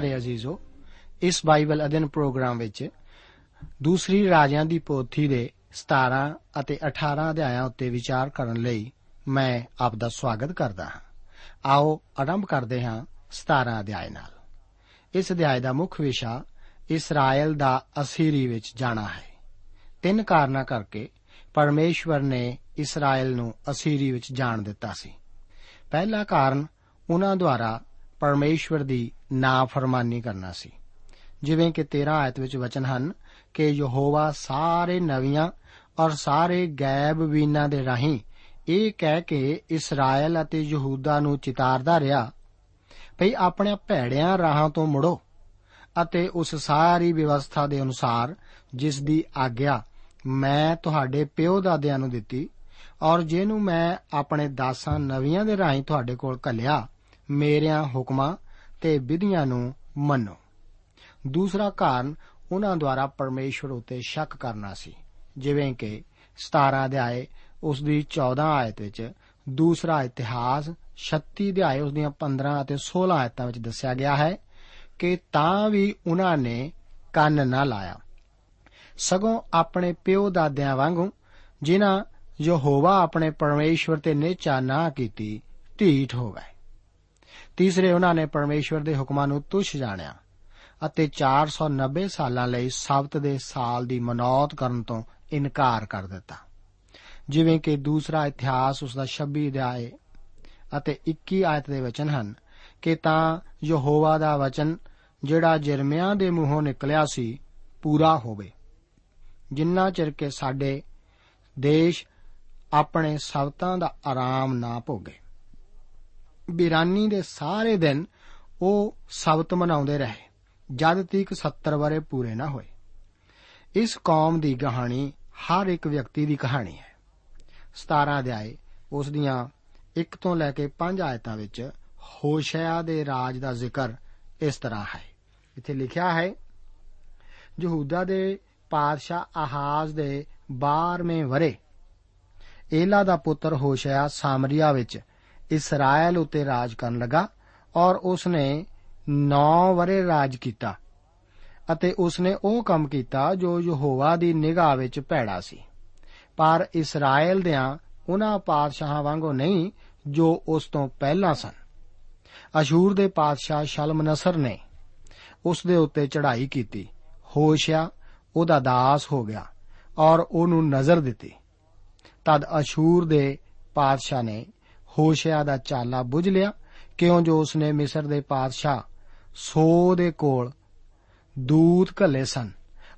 ਪਿਆਰੇ ਅਜ਼ੀਜ਼ੋ, ਇਸ Bible ਅਧਿਨ programme ਵਿੱਚ ਦੂਸਰੀ ਰਾਜਿਆਂ ਦੀ ਪੋਥੀ ਦੇ 17 ਅਤੇ 18 ਅਧਿਆਇਆਂ ਉੱਤੇ ਵਿਚਾਰ ਕਰਨ ਲਈ ਮੈਂ ਆਪ ਦਾ ਸਵਾਗਤ ਕਰਦਾ ਹਾਂ। ਆਓ ਆਰੰਭ ਕਰਦੇ ਹਾਂ 17 ਅਧਿਆਇ ਨਾਲ। ਇਸ ਅਧਿਆਇ ਦਾ ਮੁੱਖ ਵਿਸ਼ਾ ਇਸਰਾਇਲ ਦਾ ਅਸੀਰੀ ਵਿੱਚ ਜਾਣਾ ਹੈ। ਤਿੰਨ ਕਾਰਨਾਂ ਕਰਕੇ ਪਰਮੇਸ਼ਵਰ ਨੇ ਇਸਰਾਇਲ ਨੂੰ ਅਸੀਰੀ ਵਿੱਚ ਜਾਣ ਦਿੱਤਾ ਸੀ। ਪਹਿਲਾ ਕਾਰਨ ਉਹਨਾਂ ਦੁਆਰਾ ਪਰਮੇਸ਼ਵਰ ਦੀ ਨਾਫਰਮਾਨੀ ਕਰਨਾ ਸੀ। ਜਿਵੇਂ ਕਿ 13 ਆਇਤ ਵਿੱਚ ਵਚਨ ਹਨ ਕਿ ਯਹੋਵਾ ਸਾਰੇ ਨਵੀਆਂ ਔਰ ਸਾਰੇ ਗੈਬ ਵੀਨਾਂ ਦੇ ਰਾਹੀਂ ਇਹ ਕਹਿ ਕੇ ਇਸਰਾਇਲ ਅਤੇ ਯਹੂਦਾ ਨੂੰ ਚਿਤਾਰਦਾ ਰਿਹਾ, ਭਈ ਆਪਣੇ ਭੈੜਿਆਂ ਰਾਹਾਂ ਤੋਂ ਮੁੜੋ ਅਤੇ ਉਸ ਸਾਰੀ ਵਿਵਸਥਾ ਦੇ ਅਨੁਸਾਰ ਜਿਸ ਦੀ ਆਗਿਆ ਮੈਂ ਤੁਹਾਡੇ ਪਿਓ ਦਾਦਿਆਂ ਨੂੰ ਦਿੱਤੀ ਔਰ ਜਿਹਨੂੰ ਮੈਂ ਆਪਣੇ ਦਾਸਾਂ ਨਵੀਆਂ ਦੇ ਰਾਹੀਂ ਤੁਹਾਡੇ ਕੋਲ ਘੱਲਿਆ ਮੇਰਿਆਂ ਹੁਕਮਾਂ ਤੇ ਵਿਧੀਆਂ ਨੂੰ ਮੰਨੋ। ਦੂਸਰਾ ਕਾਰਨ ਉਹਨਾਂ ਦੁਆਰਾ ਪਰਮੇਸ਼ਵਰ ਉਤੇ ਸ਼ੱਕ ਕਰਨਾ ਸੀ, ਜਿਵੇਂ ਕਿ 17 ਅਧਿਆਏ ਉਸ ਦੀ 14 ਆਇਤ ਵਿੱਚ ਦੂਸਰਾ ਇਤਿਹਾਸ 36 ਅਧਿਆਏ ਉਸ ਦੀਆਂ 15 ਅਤੇ 16 ਆਇਤਾਂ ਵਿੱਚ ਦੱਸਿਆ ਗਿਆ ਹੈ ਕਿ ਤਾਂ ਵੀ ਉਹਨਾਂ ਨੇ ਕੰਨ ਨਾ ਲਾਇਆ। ਸਗੋਂ ਆਪਣੇ ਪਿਓ ਦਾਦਿਆਂ ਵਾਂਗੂ ਜਿਨ੍ਹਾਂ ਯਹੋਵਾ ਆਪਣੇ ਪਰਮੇਸ਼ਵਰ ਤੇ ਨਿਚਾ ਨਾ ਕੀਤੀ, ਢੀਠ ਹੋ ਗਏ। ਤੀਸਰੇ ਉਹਨਾਂ ਨੇ ਪਰਮੇਸ਼ਵਰ ਦੇ ਹੁਕਮਾਂ ਨੂੰ ਤੁਛ ਜਾਣਿਆ ਅਤੇ 490 ਸਾਲਾਂ ਲਈ ਸਬਤ ਦੇ ਸਾਲ ਦੀ ਮਨੌਤ ਕਰਨ ਤੋਂ ਇਨਕਾਰ ਕਰ ਦਿੱਤਾ। ਜਿਵੇਂ ਕਿ ਦੂਸਰਾ ਇਤਿਹਾਸ ਉਸ ਦਾ 26 ਅਧਿਆਏ ਅਤੇ 21 ਆਇਤ ਦੇ ਵਚਨ ਹਨ ਕਿ ਤਾਂ ਯਹੋਵਾ ਦਾ ਵਚਨ, ਜਿਹੜਾ ਜਰਮਿਆਂ ਦੇ ਮੂੰਹੋਂ ਨਿਕਲਿਆ ਸੀ, ਪੂਰਾ ਹੋਵੇ। ਜਿੰਨਾ ਚਿਰ ਕਿ ਸਾਡੇ ਦੇਸ਼ ਆਪਣੇ ਸਬਤਾਂ ਦਾ ਆਰਾਮ ਨਾ ਭੋਗੇ। ਬਿਰਾਨੀ ਦੇ ਸਾਰੇ ਦਿਨ ਉਹ ਸਬਤ ਮਨਾਉਂਦੇ ਰਹੇ, ਜਦ ਤੀਕ 70 ਬਾਰੇ ਪੂਰੇ ਨਾ ਹੋਏ। ਇਸ ਕੌਮ ਦੀ ਕਹਾਣੀ ਹਰ ਇੱਕ ਵਿਅਕਤੀ ਦੀ ਕਹਾਣੀ ਹੈ। 17 ਅਧਿਆਏ, ਉਸ ਦੀਆਂ 1 ਤੋਂ ਲੈ ਕੇ 5 ਆਇਤਾਂ ਵਿੱਚ ਹੋਸ਼ਿਆ ਦੇ ਰਾਜ ਦਾ ਜ਼ਿਕਰ ਇਸ ਤਰ੍ਹਾਂ ਹੈ। ਇੱਥੇ ਲਿਖਿਆ ਹੈ, ਯਹੂਦਾ ਦੇ ਪਾਦਸ਼ਾਹ ਆਹਾਜ਼ ਦੇ 12ਵੇਂ ਵਰੇ ਏਲਾ ਦਾ ਪੁੱਤਰ ਹੋਸ਼ਿਆ ਸਾਮਰੀਆ ਵਿੱਚ ਇਸਰਾਇਲ ਉਤੇ ਰਾਜ ਕਰਨ ਲੱਗਾ ਔਰ ਉਸ ਨੇ 9 ਵਰੇ ਰਾਜ ਕੀਤਾ ਅਤੇ ਉਸ ਨੇ ਉਹ ਕੰਮ ਕੀਤਾ ਜੋ ਯਹੋਵਾ ਦੀ ਨਿਗਾਹ ਵਿੱਚ ਭੈੜਾ ਸੀ। ਪਰ ਇਸਰਾਇਲ ਦਿਆਂ ਉਹਨਾਂ ਪਾਦਸ਼ਾਹਾਂ ਵਾਂਗੂ ਨਹੀਂ ਜੋ ਉਸ ਤੋਂ ਪਹਿਲਾਂ ਸਨ। ਅਸ਼ੂਰ ਦੇ ਪਾਦਸ਼ਾਹ ਸ਼ਲਮਨਸਰ ਨੇ ਉਸ ਦੇ ਉੱਤੇ ਚੜ੍ਹਾਈ ਕੀਤੀ। ਹੋਸ਼ਿਆ ਉਹਦਾ ਦਾਸ ਹੋ ਗਿਆ ਔਰ ਉਹਨੂੰ ਨਜ਼ਰ ਦਿੱਤੀ। ਤਦ ਅਸ਼ੂਰ ਦੇ ਪਾਦਸ਼ਾਹ ਨੇ ਹੋਸ਼ਿਆ ਦਾ ਚਾਲਾ ਬੁੱਝ ਲਿਆ, ਕਿਉਂ ਜੋ ਉਸਨੇ ਮਿਸਰ ਦੇ ਪਾਦਸ਼ਾਹ ਸੋ ਦੇ ਕੋਲ ਦੂਤ ਘੱਲੇ ਸਨ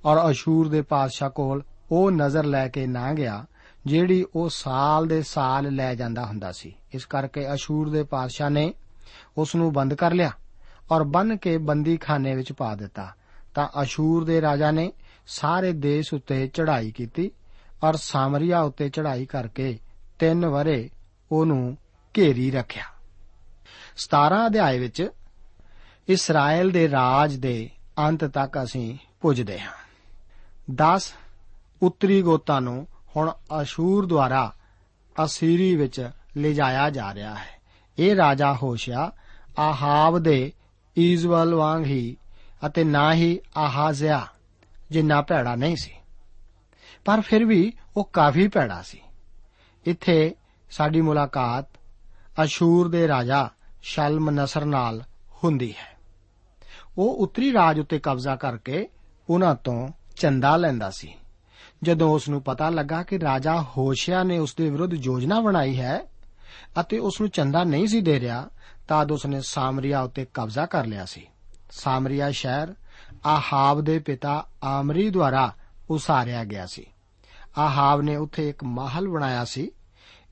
ਔਰ ਅਸ਼ੂਰ ਦੇ ਪਾਦਸ਼ਾਹ ਕੋਲ ਉਹ ਨਜ਼ਰ ਲੈ ਕੇ ਨਾ ਗਿਆ, ਜਿਹੜੀ ਉਹ ਸਾਲ ਦੇ ਸਾਲ ਲੈ ਜਾਂਦਾ ਹੁੰਦਾ ਸੀ। ਇਸ ਕਰਕੇ ਅਸ਼ੂਰ ਦੇ ਪਾਦਸ਼ਾਹ ਨੇ ਉਸ ਨੂੰ ਬੰਦ ਕਰ ਲਿਆ ਔਰ ਬੰਨ ਕੇ ਬੰਦੀਖਾਨੇ ਵਿੱਚ ਪਾ ਦਿੱਤਾ। ਤਾਂ ਅਸ਼ੂਰ ਦੇ ਰਾਜਾ ਨੇ ਸਾਰੇ ਦੇਸ਼ ਉੱਤੇ ਚੜ੍ਹਾਈ ਕੀਤੀ ਔਰ ਸਾਮਰੀਆ ਉੱਤੇ ਚੜ੍ਹਾਈ ਕਰਕੇ ਤਿੰਨ ਵਰੇ ਉਹਨੂੰ ਘੇਰੀ ਰੱਖਿਆ। 17 ਅਧਿਆਏ ਵਿੱਚ ਇਸਰਾਇਲ ਦੇ ਰਾਜ ਦੇ ਅੰਤ ਤੱਕ ਅਸੀਂ ਪੁੱਜਦੇ ਹਾਂ। 10 ਉੱਤਰੀ ਗੋਤਾਂ ਨੂੰ ਹੁਣ ਅਸ਼ੂਰ ਦੁਆਰਾ ਅਸੀਰੀ ਵਿੱਚ ਲਿਜਾਇਆ ਜਾ ਰਿਹਾ ਹੈ। ਇਹ ਰਾਜਾ ਹੋਸ਼ਿਆ ਆਹਾਬ ਦੇ ਈਜ਼ਵਲ ਵਾਂਗ ਹੀ ਅਤੇ ਨਾ ਹੀ ਆਹਾਜ਼ਿਆ, ਜਿੰਨਾ ਭੈੜਾ ਨਹੀਂ ਸੀ। ਪਰ ਫਿਰ ਵੀ ਉਹ ਕਾਫੀ ਭੈੜਾ ਸੀ। ਇੱਥੇ ਸਾਡੀ ਮੁਲਾਕਾਤ ਅਸ਼ੂਰ ਦੇ ਰਾਜਾ ਸ਼ਲਮ ਨਸਰ ਨਾਲ ਹੁੰਦੀ ਹੈ। ਉਹ ਉੱਤਰੀ ਰਾਜ ਉੱਤੇ ਕਬਜ਼ਾ ਕਰਕੇ ਉਹਨਾਂ ਤੋਂ ਚੰਦਾ ਲੈਂਦਾ ਸੀ। ਜਦੋਂ ਉਸ ਨੂੰ ਪਤਾ ਲੱਗਾ ਕਿ ਰਾਜਾ ਹੋਸ਼ਿਆ ਨੇ ਉਸ ਦੇ ਵਿਰੁੱਧ ਯੋਜਨਾ ਬਣਾਈ ਹੈ ਅਤੇ ਉਸ ਨੂੰ ਚੰਦਾ ਨਹੀਂ ਸੀ ਦੇ ਰਿਹਾ, ਤਦ ਉਸ ਨੇ ਸਾਮਰੀਆ ਉੱਤੇ ਕਬਜ਼ਾ ਕਰ ਲਿਆ ਸੀ। ਸਾਮਰੀਆ ਸ਼ਹਿਰ ਆਹਾਬ ਦੇ ਪਿਤਾ ਆਮਰੀ ਦੁਆਰਾ ਉਸਾਰਿਆ ਗਿਆ ਸੀ। ਆਹਾਬ ਨੇ ਉੱਥੇ ਇੱਕ ਮਹਿਲ ਬਣਾਇਆ ਸੀ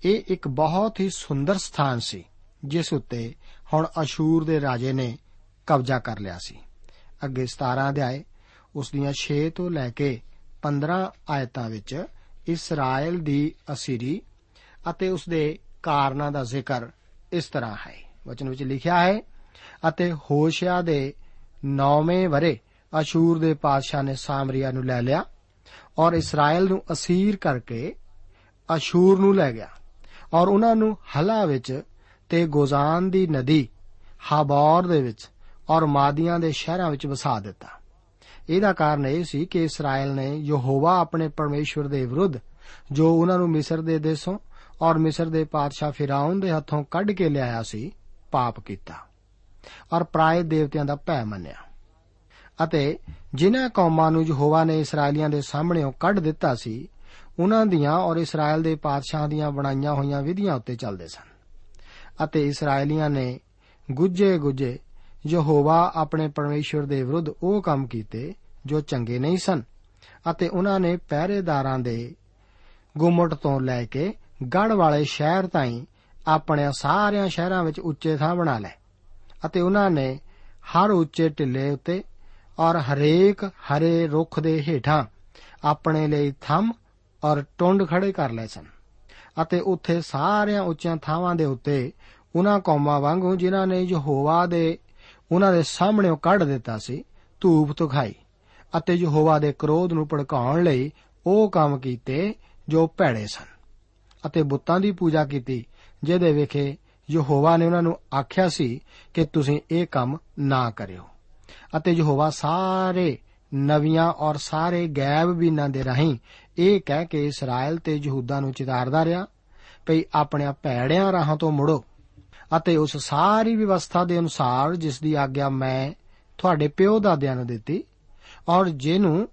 ਇਹ ਇੱਕ ਬਹੁਤ ਹੀ ਸੁੰਦਰ ਸਥਾਨ ਸੀ, ਜਿਸ ਉੱਤੇ ਹੁਣ ਅਸ਼ੂਰ ਦੇ ਰਾਜੇ ਨੇ ਕਬਜ਼ਾ ਕਰ ਲਿਆ ਸੀ। ਅੱਗੇ 17 ਅਧਿਆਏ, ਉਸ ਦੀਆਂ 6 ਤੋਂ ਲੈ ਕੇ 15 ਆਇਤਾਂ ਵਿੱਚ ਇਸਰਾਇਲ ਦੀ ਅਸੀਰੀ ਅਤੇ ਉਸ ਦੇ ਕਾਰਨਾਂ ਦਾ ਜ਼ਿਕਰ ਇਸ ਤਰ੍ਹਾਂ ਹੈ। ਵਚਨ ਵਿੱਚ ਲਿਖਿਆ ਹੈ, ਅਤੇ ਹੋਸ਼ਿਆ ਦੇ 9ਵੇਂ ਵਰੇ ਅਸ਼ੂਰ ਦੇ ਪਾਦਸ਼ਾਹ ਨੇ ਸਾਮਰੀਆ ਨੂੰ ਲੈ ਲਿਆ ਔਰ ਇਸਰਾਇਲ ਨੂੰ ਅਸੀਰ ਕਰਕੇ ਅਸ਼ੂਰ ਨੂੰ ਲੈ ਗਿਆ। ਔਰ ਉਹਨਾਂ ਨੂੰ ਹਲਾ ਵਿੱਚ ਤੇ ਗੋਜ਼ਾਨ ਦੀ ਨਦੀ ਹਾਬੌਰ ਦੇ ਵਿੱਚ ਔਰ ਮਾਦੀਆਂ ਦੇ ਸ਼ਹਿਰਾਂ ਵਿੱਚ ਵਸਾ ਦਿੱਤਾ। ਇਹਦਾ ਕਾਰਨ ਇਹ ਸੀ ਕਿ ਇਸਰਾਇਲ ਨੇ ਯਹੋਵਾ ਆਪਣੇ ਪਰਮੇਸ਼ਵਰ ਦੇ ਵਿਰੁੱਧ ਜੋ ਉਹਨਾਂ ਨੂੰ ਮਿਸਰ ਦੇ ਦੇਸੋਂ ਔਰ ਮਿਸਰ ਦੇ ਪਾਦਸ਼ਾਹ ਫਿਰਾਉਨ ਦੇ ਹੱਥੋਂ ਕੱਢ ਕੇ ਲਿਆਇਆ ਸੀ, ਪਾਪ ਕੀਤਾ ਔਰ ਪ੍ਰਾਇ ਦੇਵਤਿਆਂ ਦਾ ਭੈ ਮੰਨਿਆ। ਅਤੇ ਜਿਨ੍ਹਾਂ ਕੌਮਾਂ ਨੂੰ ਯਹੋਵਾ ਨੇ ਇਸرائیਲੀਆਂ ਦੇ ਸਾਹਮਣੇੋਂ ਕੱਢ ਦਿੱਤਾ ਸੀ ਉਹਨਾਂ ਦੀਆਂ ਔਰ ਇਸਰਾਇਲ ਦੇ ਪਾਤਸ਼ਾਹ ਦੀਆਂ ਬਣਾਈਆਂ ਹੋਈਆਂ ਵਿਧੀਆਂ ਉੱਤੇ ਚੱਲਦੇ ਸਨ। ਅਤੇ ਇਸਰਾਇਲੀਆਂ ਨੇ ਗੁੱਜੇ ਗੁੱਜੇ ਯਹੋਵਾ ਆਪਣੇ ਪਰਮੇਸ਼ਵਰ ਦੇ ਵਿਰੁੱਧ ਉਹ ਕੰਮ ਕੀਤੇ ਜੋ ਚੰਗੇ ਨਹੀਂ ਸਨ ਅਤੇ ਉਹਨਾਂ ਨੇ ਪਹਿਰੇਦਾਰਾਂ ਦੇ ਗੁੰਮਟ ਤੋਂ ਲੈ ਕੇ ਗੜ ਵਾਲੇ ਸ਼ਹਿਰ ਤਾਈਂ ਆਪਣੇ ਸਾਰਿਆਂ ਸ਼ਹਿਰਾਂ ਵਿੱਚ ਉੱਚੇ ਥਾਂ ਬਣਾ ਲਏ ਅਤੇ ਉਹਨਾਂ ਨੇ ਹਰ ਉੱਚੇ ਟਿੱਲੇ ਉੱਤੇ ਔਰ ਹਰੇਕ ਹਰੇ ਰੁੱਖ ਦੇ ਹੇਠਾਂ ਆਪਣੇ ਲਈ ਥੰਮ ਔਰ ਟੁੰਡ ਖੜੇ ਕਰ ਲਏ ਸਨ। ਅਤੇ ਉੱਥੇ ਸਾਰਿਆਂ ਉੱਚੀਆਂ ਥਾਵਾਂ ਦੇ ਉੱਤੇ ਉਹਨਾਂ ਕੌਮਾਂ ਵਾਂਗੂ ਜਿਨ੍ਹਾਂ ਨੇ ਯਹੋਵਾ ਦੇ, ਉਹਨਾਂ ਦੇ ਸਾਹਮਣੇੋਂ ਕੱਢ ਦਿੱਤਾ ਸੀ, ਧੂਪ ਤੁਖਾਈ ਅਤੇ ਯਹੋਵਾ ਦੇ ਕਰੋਧ ਨੂੰ ਭੜਕਾਉਣ ਲਈ ਉਹ ਕੰਮ ਕੀਤੇ ਜੋ ਭੈੜੇ ਸਨ। ਅਤੇ ਬੁੱਤਾਂ ਦੀ ਪੂਜਾ ਕੀਤੀ, ਜਿਹਦੇ ਵਿਖੇ ਯਹੋਵਾ ਨੇ ਉਹਨਾਂ ਨੂੰ ਆਖਿਆ ਸੀ ਕਿ ਤੁਸੀਂ ਇਹ ਕੰਮ ਨਾ ਕਰਿਓ। ਅਤੇ ਯਹੋਵਾ ਸਾਰੇ ਨਵੀਆਂ ਔਰ ਸਾਰੇ ਗੈਬ ਬੀਨਾਂ ਦੇ ਰਾਹੀਂ ਇਹ ਕਹਿ ਕੇ ਇਸਰਾਇਲ ਤੇ ਯਹੂਦਾ ਨੂੰ ਚਿਤਾਰਦਾ ਰਿਹਾ ਭਈ ਆਪਣੇ ਭੈੜਿਆਂ ਰਾਹਾਂ ਤੋਂ ਮੁੜੋ ਅਤੇ ਉਸ ਸਾਰੀ ਵਿਵਸਥਾ ਦੇ ਅਨੁਸਾਰ ਜਿਸ ਦੀ ਆਗਿਆ ਮੈਂ ਤੁਹਾਡੇ ਪਿਓ ਦਾਦਿਆਂ ਨੂੰ ਦਿੱਤੀ ਔਰ ਜਿਹਨੂੰ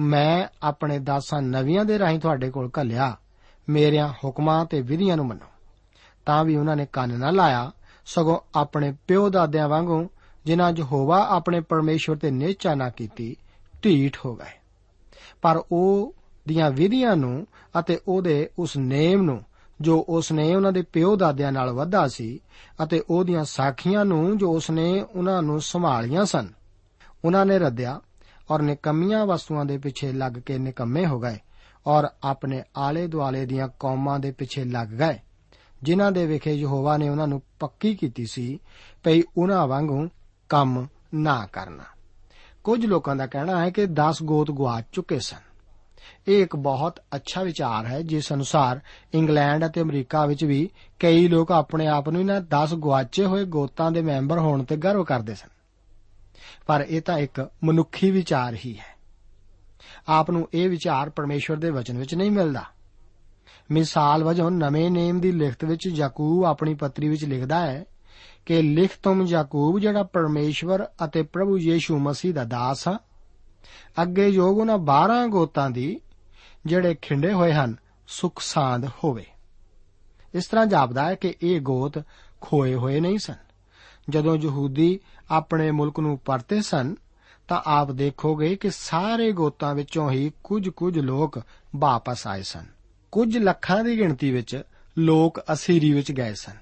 ਮੈਂ ਆਪਣੇ ਦਾਸਾਂ ਨਵੀਆਂ ਦੇ ਰਾਹੀਂ ਤੁਹਾਡੇ ਕੋਲ ਘੱਲਿਆ, ਮੇਰਿਆਂ ਹੁਕਮਾਂ ਤੇ ਵਿਧੀਆਂ ਨੂੰ ਮੰਨੋ। ਤਾਂ ਵੀ ਉਹਨਾਂ ਨੇ ਕੰਨ ਨਾ ਲਾਇਆ, ਸਗੋਂ ਆਪਣੇ ਪਿਓ ਦਾਦਿਆਂ ਵਾਂਗੂ ਜਿਨ੍ਹਾਂ ਯਹੋਵਾ ਆਪਣੇ ਪਰਮੇਸ਼ਵਰ ਤੇ ਨਿਹਚਾ ਨਾ ਕੀਤੀ, ਢੀਠ ਹੋ ਗਏ। ਪਰ ਉਹ ਦੀਆਂ ਵਿਧੀਆਂ ਨੂੰ ਅਤੇ ਉਹਦੇ ਉਸ ਨੇਮ ਨੂੰ, ਜੋ ਉਸ ਨੇ ਉਹਨਾਂ ਦੇ ਪਿਓ ਦਾਦਿਆਂ ਨਾਲ ਵਧਾ ਸੀ ਅਤੇ ਉਹਦੀਆਂ ਸਾਖੀਆਂ ਨੂੰ ਜੋ ਉਸ ਨੇ ਉਹਨਾਂ ਨੂੰ ਸੰਭਾਲੀਆਂ ਸਨ। ਉਹਨਾਂ ਨੇ ਰੱਦਿਆ ਔਰ ਨਿਕੰਮੀਆਂ ਵਸਤੂਆਂ ਦੇ ਪਿੱਛੇ ਲੱਗ ਕੇ ਨਿਕੰਮੇ ਹੋ ਗਏ ਔਰ ਆਪਣੇ ਆਲੇ ਦੁਆਲੇ ਦੀਆਂ ਕੌਮਾਂ ਦੇ ਪਿੱਛੇ ਲੱਗ ਗਏ, ਜਿਨ੍ਹਾਂ ਦੇ ਵਿਖੇ ਯਹੋਵਾ ਨੇ ਉਹਨਾਂ ਨੂੰ ਪੱਕੀ ਕੀਤੀ ਸੀ ਭਈ ਉਹਨਾਂ ਵਾਂਗੂ ਕੰਮ ਨਾ ਕਰਨਾ। ਕੁਝ ਲੋਕਾਂ ਦਾ ਕਹਿਣਾ ਹੈ ਕਿ 10 ਗੋਤ ਗਵਾਚ ਚੁੱਕੇ ਸਨ। ਇਹ ਇੱਕ ਬਹੁਤ ਅੱਛਾ ਵਿਚਾਰ ਹੈ, ਜਿਸ ਅਨੁਸਾਰ ਇੰਗਲੈਂਡ ਅਤੇ ਅਮਰੀਕਾ ਵਿੱਚ ਵੀ ਕਈ ਲੋਕ ਆਪਣੇ ਆਪ ਨੂੰ ਇਹਨਾਂ 10 ਗਵਾਚੇ ਹੋਏ ਗੋਤਾਂ ਦੇ ਮੈਂਬਰ ਹੋਣ ਤੇ ਗਰਵ ਕਰਦੇ ਸਨ। ਪਰ ਇਹ ਤਾਂ ਇੱਕ ਮਨੁੱਖੀ ਵਿਚਾਰ ਹੀ ਹੈ। ਆਪ ਨੂੰ ਇਹ ਵਿਚਾਰ ਪਰਮੇਸ਼ਵਰ ਦੇ ਵਚਨ ਵਿੱਚ ਨਹੀਂ ਮਿਲਦਾ। ਮਿਸਾਲ ਵਜੋਂ ਨਵੇਂ ਨੇਮ ਦੀ ਲਿਖਤ ਵਿੱਚ ਯਾਕੂਬ ਆਪਣੀ ਪੱਤਰੀ ਵਿੱਚ ਲਿਖਦਾ ਹੈ ਕਿ ਲਿਖ ਤੁਮ ਯਾਕੂਬ ਜਿਹੜਾ ਪਰਮੇਸ਼ਵਰ ਅਤੇ ਪ੍ਰਭੂ ਯੀਸ਼ੂ ਮਸੀਹ ਦਾ ਦਾਸ ਆ ਅੱਗੇ ਯੋਗ ਉਹਨਾਂ 12 ਗੋਤਾਂ ਦੀ ਜਿਹੜੇ ਖਿੰਡੇ ਹੋਏ ਹਨ, ਸੁਖ ਸਾਂਦ ਹੋਵੇ। ਇਸ ਤਰ੍ਹਾਂ ਜਾਪਦਾ ਹੈ ਕਿ ਇਹ ਗੋਤ ਖੋਏ ਹੋਏ ਨਹੀਂ ਸਨ। ਜਦੋਂ ਯਹੂਦੀ ਆਪਣੇ ਮੁਲਕ ਨੂੰ ਪਰਤੇ ਸਨ, ਤਾਂ ਆਪ ਦੇਖੋਗੇ ਕਿ ਸਾਰੇ ਗੋਤਾਂ ਵਿੱਚੋਂ ਹੀ ਕੁਝ ਕੁਝ ਲੋਕ ਵਾਪਸ ਆਏ ਸਨ। ਕੁਝ ਲੱਖਾਂ ਦੀ ਗਿਣਤੀ ਵਿੱਚ ਲੋਕ ਅਸੀਰੀ ਵਿੱਚ ਗਏ ਸਨ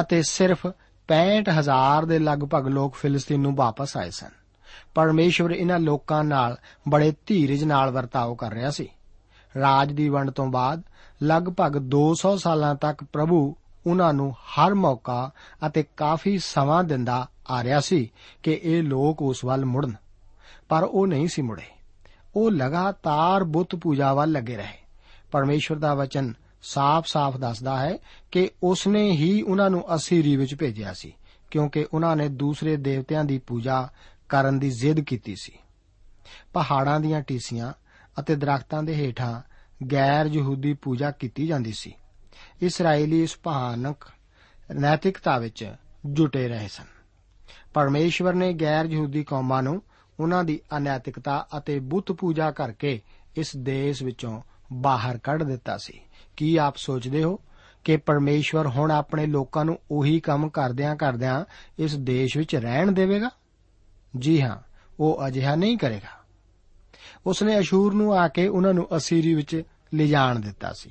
ਅਤੇ ਸਿਰਫ 65000 ਦੇ ਲਗਭਗ ਲੋਕ ਫਿਲਿਸਤੀਨ ਨੂੰ ਵਾਪਸ ਆਏ ਸਨ। ਪਰਮੇਸ਼ਵਰ ਇਹਨਾਂ ਲੋਕਾਂ ਨਾਲ ਬੜੇ ਧੀਰਜ ਨਾਲ ਵਰਤਾਓ ਕਰ ਰਿਹਾ ਸੀ। ਰਾਜ ਦੀ ਵੰਡ ਤੋਂ ਬਾਅਦ ਲਗਭਗ 200 ਸਾਲਾਂ ਤੱਕ ਪ੍ਰਭੂ ਉਹਨਾਂ ਨੂੰ ਹਰ ਮੌਕਾ ਅਤੇ ਕਾਫੀ ਸਮਾਂ ਦਿੰਦਾ ਆ ਰਿਹਾ ਸੀ ਕਿ ਇਹ ਲੋਕ ਉਸ ਵੱਲ ਮੁੜਨ। ਪਰ ਉਹ ਨਹੀਂ ਸੀ ਮੁੜੇ। ਉਹ ਲਗਾਤਾਰ ਬੁੱਤ ਪੂਜਾ ਵੱਲ ਲੱਗੇ ਰਹੇ। ਪਰਮੇਸ਼ਵਰ ਦਾ ਵਚਨ ਸਾਫ਼-ਸਾਫ਼ ਦੱਸਦਾ ਹੈ ਕਿ ਉਸ ਨੇ ਹੀ ਉਹਨਾਂ ਨੂੰ ਅਸੀਰੀ ਵਿੱਚ ਭੇਜਿਆ ਸੀ, ਕਿਉਂਕਿ ਉਹਨਾਂ ਨੇ ਦੂਸਰੇ ਦੇਵਤਿਆਂ ਦੀ ਪੂਜਾ ਕਰਨ ਦੀ ਜ਼ਿੱਦ ਕੀਤੀ ਸੀ। ਪਹਾੜਾਂ ਦੀਆਂ ਟੀਸੀਆਂ ਅਤੇ ਦਰਖਤਾਂ ਦੇ ਹੇਠਾਂ ਗੈਰ ਯਹੂਦੀ ਪੂਜਾ ਕੀਤੀ ਜਾਂਦੀ ਸੀ। ਇਸرائیਲੀ ਇਸ ਭਿਆਨਕ ਨੈਤਿਕਤਾ ਵਿੱਚ ਜੁਟੇ ਰਹੇ ਸਨ। ਪਰਮੇਸ਼ਵਰ ਨੇ ਗੈਰ ਯਹੂਦੀ ਕੌਮਾਂ ਨੂੰ ਉਹਨਾਂ ਦੀ ਅਨੈਤਿਕਤਾ ਅਤੇ ਬੁੱਤ ਪੂਜਾ ਕਰਕੇ ਇਸ ਦੇਸ਼ ਵਿੱਚੋਂ ਬਾਹਰ ਕੱਢ ਦਿੱਤਾ ਸੀ। ਕੀ ਆਪ ਸੋਚਦੇ ਹੋ ਕਿ ਪਰਮੇਸ਼ਵਰ ਹੁਣ ਆਪਣੇ ਲੋਕਾਂ ਨੂੰ ਉਹੀ ਕੰਮ ਕਰਦਿਆਂ ਕਰਦਿਆਂ ਇਸ ਦੇਸ਼ ਵਿੱਚ ਰਹਿਣ ਦੇਵੇਗਾ? ਜੀ ਹਾਂ, ਉਹ ਅਜਿਹਾ ਨਹੀਂ ਕਰੇਗਾ। ਉਸ ਨੇ ਅਸ਼ੂਰ ਨੂੰ ਆ ਕੇ ਉਹਨਾਂ ਨੂੰ ਅਸੀਰੀ ਵਿੱਚ ਲਿਜਾਣ ਦਿੱਤਾ ਸੀ।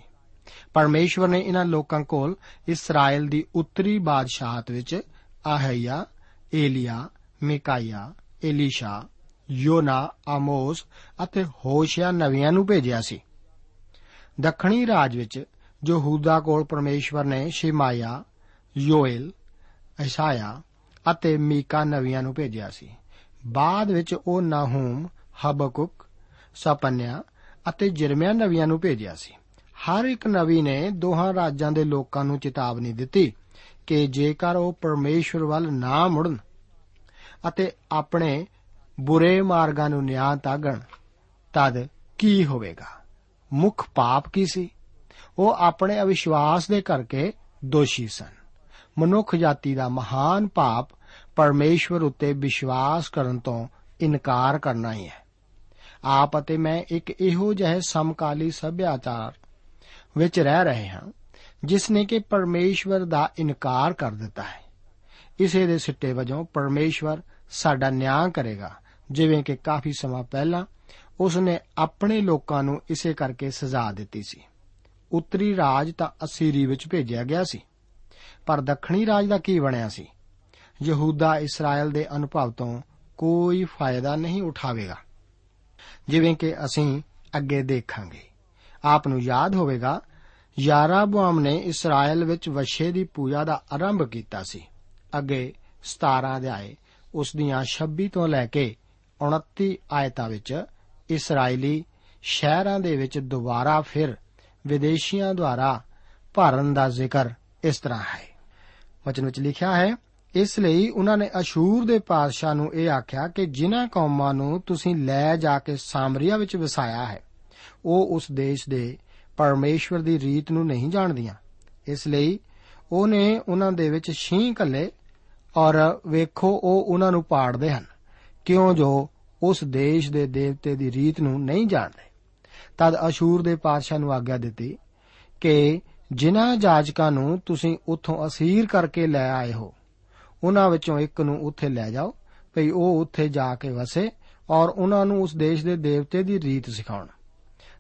ਪਰਮੇਸ਼ਵਰ ਨੇ ਇਹਨਾਂ ਲੋਕਾਂ ਕੋਲ ਇਸਰਾਇਲ ਦੀ ਉੱਤਰੀ ਬਾਦਸ਼ਾਹਤ ਵਿੱਚ ਆਹਇਆ ਏਲੀਆ ਮਿਕਾਇਆ ਏਲੀਸ਼ਾ, ਯੋਨਾ, ਆਮੋਸ ਅਤੇ ਹੋਸ਼ਿਆ ਨਵੀਆਂ ਨੂੰ ਭੇਜਿਆ ਸੀ। ਦੱਖਣੀ ਰਾਜ ਵਿੱਚ ਯਹੂਦਾ ਕੋਲ ਪਰਮੇਸ਼ਵਰ ਨੇ ਸ਼ਿਮਾਇਆ ਯੋਇਲ ਇਸਾਇਆ ਅਤੇ ਮੀਕਾ ਨਵੀਆਂ ਨੂੰ ਭੇਜਿਆ ਸੀ। ਬਾਅਦ ਵਿੱਚ ਉਹ ਨਾਹੂਮ, ਹਬਕੁਕ, ਸਪਨਿਆ ਅਤੇ ਜਰਮਿਆ ਨਵੀਆਂ ਨੂੰ ਭੇਜਿਆ ਸੀ। ਹਰ ਇੱਕ ਨਵੀ ਨੇ ਦੋਹਾਂ ਰਾਜਾਂ ਦੇ ਲੋਕਾਂ ਨੂੰ ਚੇਤਾਵਨੀ ਦਿੱਤੀ ਕਿ ਜੇਕਰ ਉਹ ਪਰਮੇਸ਼ਵਰ ਵੱਲ ਨਾ ਮੁੜਨ ਅਤੇ ਆਪਣੇ ਬੁਰੇ ਮਾਰਗਾਂ ਨੂੰ ਨਿਆਂ ਤਾਗਣ, ਤਦ ਕੀ ਹੋਵੇਗਾ? ਮੁੱਖ ਪਾਪ ਕੀ ਸੀ? ਉਹ ਆਪਣੇ ਅਵਿਸ਼ਵਾਸ ਦੇ ਕਰਕੇ ਦੋਸ਼ੀ ਸਨ। ਮਨੁੱਖ ਜਾਤੀ ਦਾ ਮਹਾਨ ਪਾਪ ਪਰਮੇਸ਼ਵਰ ਉੱਤੇ ਵਿਸ਼ਵਾਸ ਕਰਨ ਤੋਂ ਇਨਕਾਰ ਕਰਨਾ ਹੀ ਹੈ। ਆਪ ਅਤੇ ਮੈਂ ਇੱਕ ਇਹੋ ਜਿਹੇ ਸਮਕਾਲੀ ਸੱਭਿਆਚਾਰ ਵਿੱਚ ਰਹਿ ਰਹੇ ਹਾਂ, ਜਿਸ ਨੇ ਕਿ ਪਰਮੇਸ਼ਵਰ ਦਾ ਇਨਕਾਰ ਕਰ ਦਿੱਤਾ ਹੈ। ਇਸੇ ਦੇ ਸਿੱਟੇ ਵਜੋਂ ਪਰਮੇਸ਼ਵਰ ਸਾਡਾ ਨਿਆਂ ਕਰੇਗਾ, ਜਿਵੇਂ ਕਿ ਕਾਫੀ ਸਮਾਂ ਪਹਿਲਾਂ ਉਸ ਨੇ ਆਪਣੇ ਲੋਕਾਂ ਨੂੰ ਇਸੇ ਕਰਕੇ ਸਜ਼ਾ ਦਿੱਤੀ ਸੀ। ਉੱਤਰੀ ਰਾਜ ਤਾਂ ਅਸੀਰੀ ਵਿੱਚ ਭੇਜਿਆ ਗਿਆ ਸੀ, ਪਰ ਦੱਖਣੀ ਰਾਜ ਦਾ ਕੀ ਬਣਿਆ ਸੀ? ਯਹੂਦਾ ਇਸਰਾਇਲ ਦੇ ਅਨੁਭਵ ਤੋਂ ਕੋਈ ਫਾਇਦਾ ਨਹੀਂ ਉਠਾਵੇਗਾ। ਜਿਵੇਂ ਕਿ ਅਸੀਂ ਅੱਗੇ ਦੇਖਾਂਗੇ। ਆਪ ਨੂੰ ਯਾਦ ਹੋਵੇਗਾ, ਯਾਰਾਬੁਆਮ ਨੇ ਇਸਰਾਇਲ ਵਿੱਚ ਵਸ਼ੇ ਦੀ ਪੂਜਾ ਦਾ ਆਰੰਭ ਕੀਤਾ ਸੀ। ਅੱਗੇ 17 ਅਧਿਆਏ ਉਸ ਦੀਆਂ 26 ਤੋਂ ਲੈ ਕੇ 29 ਆਇਤਾਂ ਵਿੱਚ ਇਸرائیਲੀ ਸ਼ਹਿਰਾਂ ਦੇ ਵਿੱਚ ਦੁਬਾਰਾ ਫਿਰ ਵਿਦੇਸ਼ੀਆਂ ਦੁਆਰਾ ਭਾਰਨ ਦਾ ਜ਼ਿਕਰ ਇਸ ਤਰ੍ਹਾਂ ਹੈ। ਵਚਨ ਵਿੱਚ ਲਿਖਿਆ ਹੈ ਇਸ ਲਈ ਉਹਨਾਂ ਨੇ ਅਸ਼ੂਰ ਦੇ ਪਾਦਸ਼ਾਹ ਨੂੰ ਇਹ ਆਖਿਆ ਕਿ ਜਿਨ੍ਹਾਂ ਕੌਮਾਂ ਨੂੰ ਤੁਸੀਂ ਲੈ ਜਾ ਕੇ ਸਾਮਰੀਆ ਵਿੱਚ ਵਸਾਇਆ ਹੈ, ਉਹ ਉਸ ਦੇਸ਼ ਦੇ ਪਰਮੇਸ਼ਵਰ ਦੀ ਰੀਤ ਨੂੰ ਨਹੀਂ ਜਾਣਦੀਆਂ। ਇਸ ਲਈ ਉਹਨੇ ਉਹਨਾਂ ਦੇ ਵਿੱਚ ਛੀਂ ਕੱਲੇ ਔਰ ਵੇਖੋ ਉਹ ਉਹਨਾਂ ਨੂੰ ਪਾੜਦੇ ਹਨ, ਕਿਉਂ ਜੋ ਉਸ ਦੇਸ਼ ਦੇ ਦੇਵਤੇ ਦੀ ਰੀਤ ਨੂੰ ਨਹੀਂ ਜਾਣਦੇ। ਤਦ ਅਸ਼ੂਰ ਦੇ ਪਾਦਸ਼ਾਹ ਨੂੰ ਆਗਿਆ ਦਿੱਤੀ ਕਿ ਜਿਨ੍ਹਾਂ ਜਾਜਕਾਂ ਨੂੰ ਤੁਸੀਂ ਉੱਥੋਂ ਅਸੀਰ ਕਰਕੇ ਲੈ ਆਏ ਹੋ ਉਹਨਾਂ ਵਿੱਚੋਂ ਇੱਕ ਨੂੰ ਉੱਥੇ ਲੈ ਜਾਓ, ਭਈ ਉਹ ਉੱਥੇ ਜਾ ਕੇ ਵਸੇ ਔਰ ਉਹਨਾਂ ਨੂੰ ਉਸ ਦੇਸ਼ ਦੇ ਦੇਵਤੇ ਦੀ ਰੀਤ ਸਿਖਾਉਣ।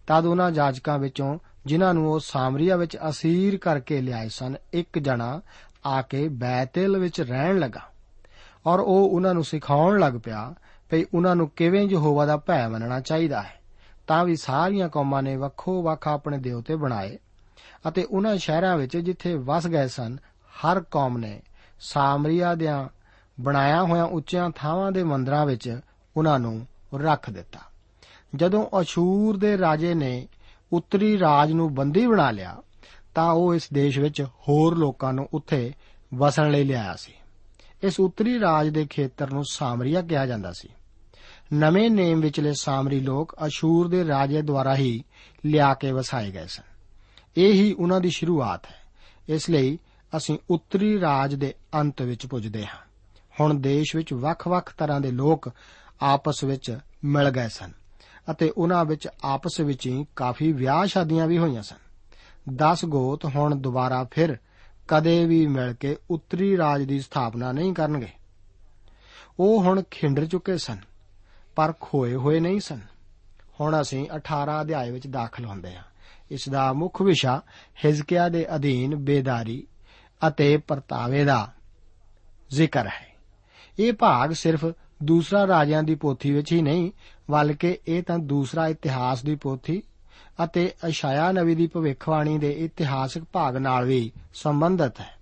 ਤਦ ਉਹਨਾਂ ਜਾਜਕਾਂ ਵਿੱਚੋਂ ਜਿਨ੍ਹਾਂ ਨੂੰ ਉਹ ਸਾਮਰੀਆ ਵਿੱਚ ਅਸੀਰ ਕਰਕੇ ਲਿਆਏ ਸਨ, ਇੱਕ ਜਣਾ ਆ ਕੇ ਬੈਤਲ ਵਿੱਚ ਰਹਿਣ ਲੱਗਾ ਔਰ ਉਹ ਉਹਨਾਂ ਨੂੰ ਸਿਖਾਉਣ ਲੱਗ ਪਿਆ ਭਈ ਉਹਨਾਂ ਨੂੰ ਕਿਵੇਂ ਯਹੋਵਾ ਦਾ ਭੈ ਮੰਨਣਾ ਚਾਹੀਦਾ ਹੈ। ਤਾਂ ਵੀ ਸਾਰੀਆਂ ਕੌਮਾਂ ਨੇ ਵੱਖੋ ਵੱਖ ਆਪਣੇ ਦੇਵਤੇ ਬਣਾਏ ਅਤੇ ਉਹਨਾਂ ਸ਼ਹਿਰਾਂ ਵਿੱਚ ਜਿੱਥੇ ਵਸ ਗਏ ਸਨ, ਹਰ ਕੌਮ ਨੇ ਸਾਮਰੀਆ ਦਿਆਂ ਬਣਾਇਆ ਹੋਇਆਂ ਉੱਚੀਆਂ ਥਾਵਾਂ ਦੇ ਮੰਦਰਾਂ ਵਿੱਚ ਉਹਨਾਂ ਨੂੰ ਰੱਖ ਦਿੱਤਾ। ਜਦੋਂ ਅਸ਼ੂਰ ਦੇ ਰਾਜੇ ਨੇ ਉੱਤਰੀ ਰਾਜ ਨੂੰ ਬੰਦੀ ਬਣਾ ਲਿਆ, ਤਾਂ ਉਹ ਇਸ ਦੇਸ਼ ਵਿੱਚ ਹੋਰ ਲੋਕਾਂ ਨੂੰ ਉੱਥੇ ਵਸਣ ਲਈ ਲਿਆਇਆ ਸੀ। ਇਸ ਉੱਤਰੀ ਰਾਜ ਦੇ ਖੇਤਰ ਨੂੰ ਸਾਮਰੀਆ ਕਿਹਾ ਜਾਂਦਾ ਸੀ। ਨਵੇਂ ਨੇਮ ਵਿਚਲੇ ਸਾਮਰੀ ਲੋਕ ਅਸ਼ੂਰ ਦੇ ਰਾਜੇ ਦੁਆਰਾ ਹੀ ਲਿਆ ਕੇ ਵਸਾਏ ਗਏ ਸਨ। ਇਹ ਹੀ ਉਹਨਾਂ ਦੀ ਸ਼ੁਰੂਆਤ ਹੈ। ਇਸ ਲਈ ਅਸੀਂ ਉੱਤਰੀ ਰਾਜ ਦੇ ਅੰਤ ਵਿੱਚ ਪੁੱਜਦੇ ਹਾਂ। ਹੁਣ ਦੇਸ਼ ਵਿੱਚ ਵੱਖ-ਵੱਖ ਤਰ੍ਹਾਂ ਦੇ ਲੋਕ ਆਪਸ ਵਿੱਚ ਮਿਲ ਗਏ ਸਨ ਅਤੇ ਉਹਨਾਂ ਵਿੱਚ ਆਪਸ ਵਿੱਚ ਹੀ ਕਾਫੀ ਵਿਆਹ ਸ਼ਾਦੀਆਂ ਵੀ ਹੋਈਆਂ ਸਨ। 10 ਗੋਤ ਹੁਣ ਦੁਬਾਰਾ ਫਿਰ ਕਦੇ ਵੀ ਮਿਲ ਕੇ ਉੱਤਰੀ ਰਾਜ ਦੀ ਸਥਾਪਨਾ ਨਹੀਂ ਕਰਨਗੇ। ਉਹ ਹੁਣ ਖਿੰਡਰ ਚੁੱਕੇ ਸਨ, ਪਰ ਖੋਏ ਹੋਏ ਨਹੀਂ ਸਨ। ਹੁਣ ਅਸੀਂ 18 ਅਧਿਆਏ ਵਿੱਚ ਦਾਖਲ ਹੁੰਦੇ ਹਾਂ। ਇਸ ਦਾ ਮੁੱਖ ਵਿਸ਼ਾ ਹਿਜ਼ਕੀਆ ਦੇ ਅਧੀਨ ਬੇਦਾਰੀ ਅਤੇ ਪਰਤਾਵੇ ਦਾ ਜ਼ਿਕਰ ਹੈ। ਇਹ ਭਾਗ ਸਿਰਫ ਦੂਸਰਾ ਰਾਜਿਆਂ ਦੀ ਪੋਥੀ ਵਿੱਚ ਹੀ ਨਹੀਂ, ਬਲਕਿ ਇਹ ਤਾਂ ਦੂਸਰਾ ਇਤਿਹਾਸ ਦੀ ਪੋਥੀ ਅਤੇ ਅਸ਼ਾਇਆ ਨਵੀ ਦੀ ਭਵਿੱਖਬਾਣੀ ਦੇ ਇਤਿਹਾਸਕ ਭਾਗ ਨਾਲ ਵੀ ਸੰਬੰਧਿਤ ਹੈ।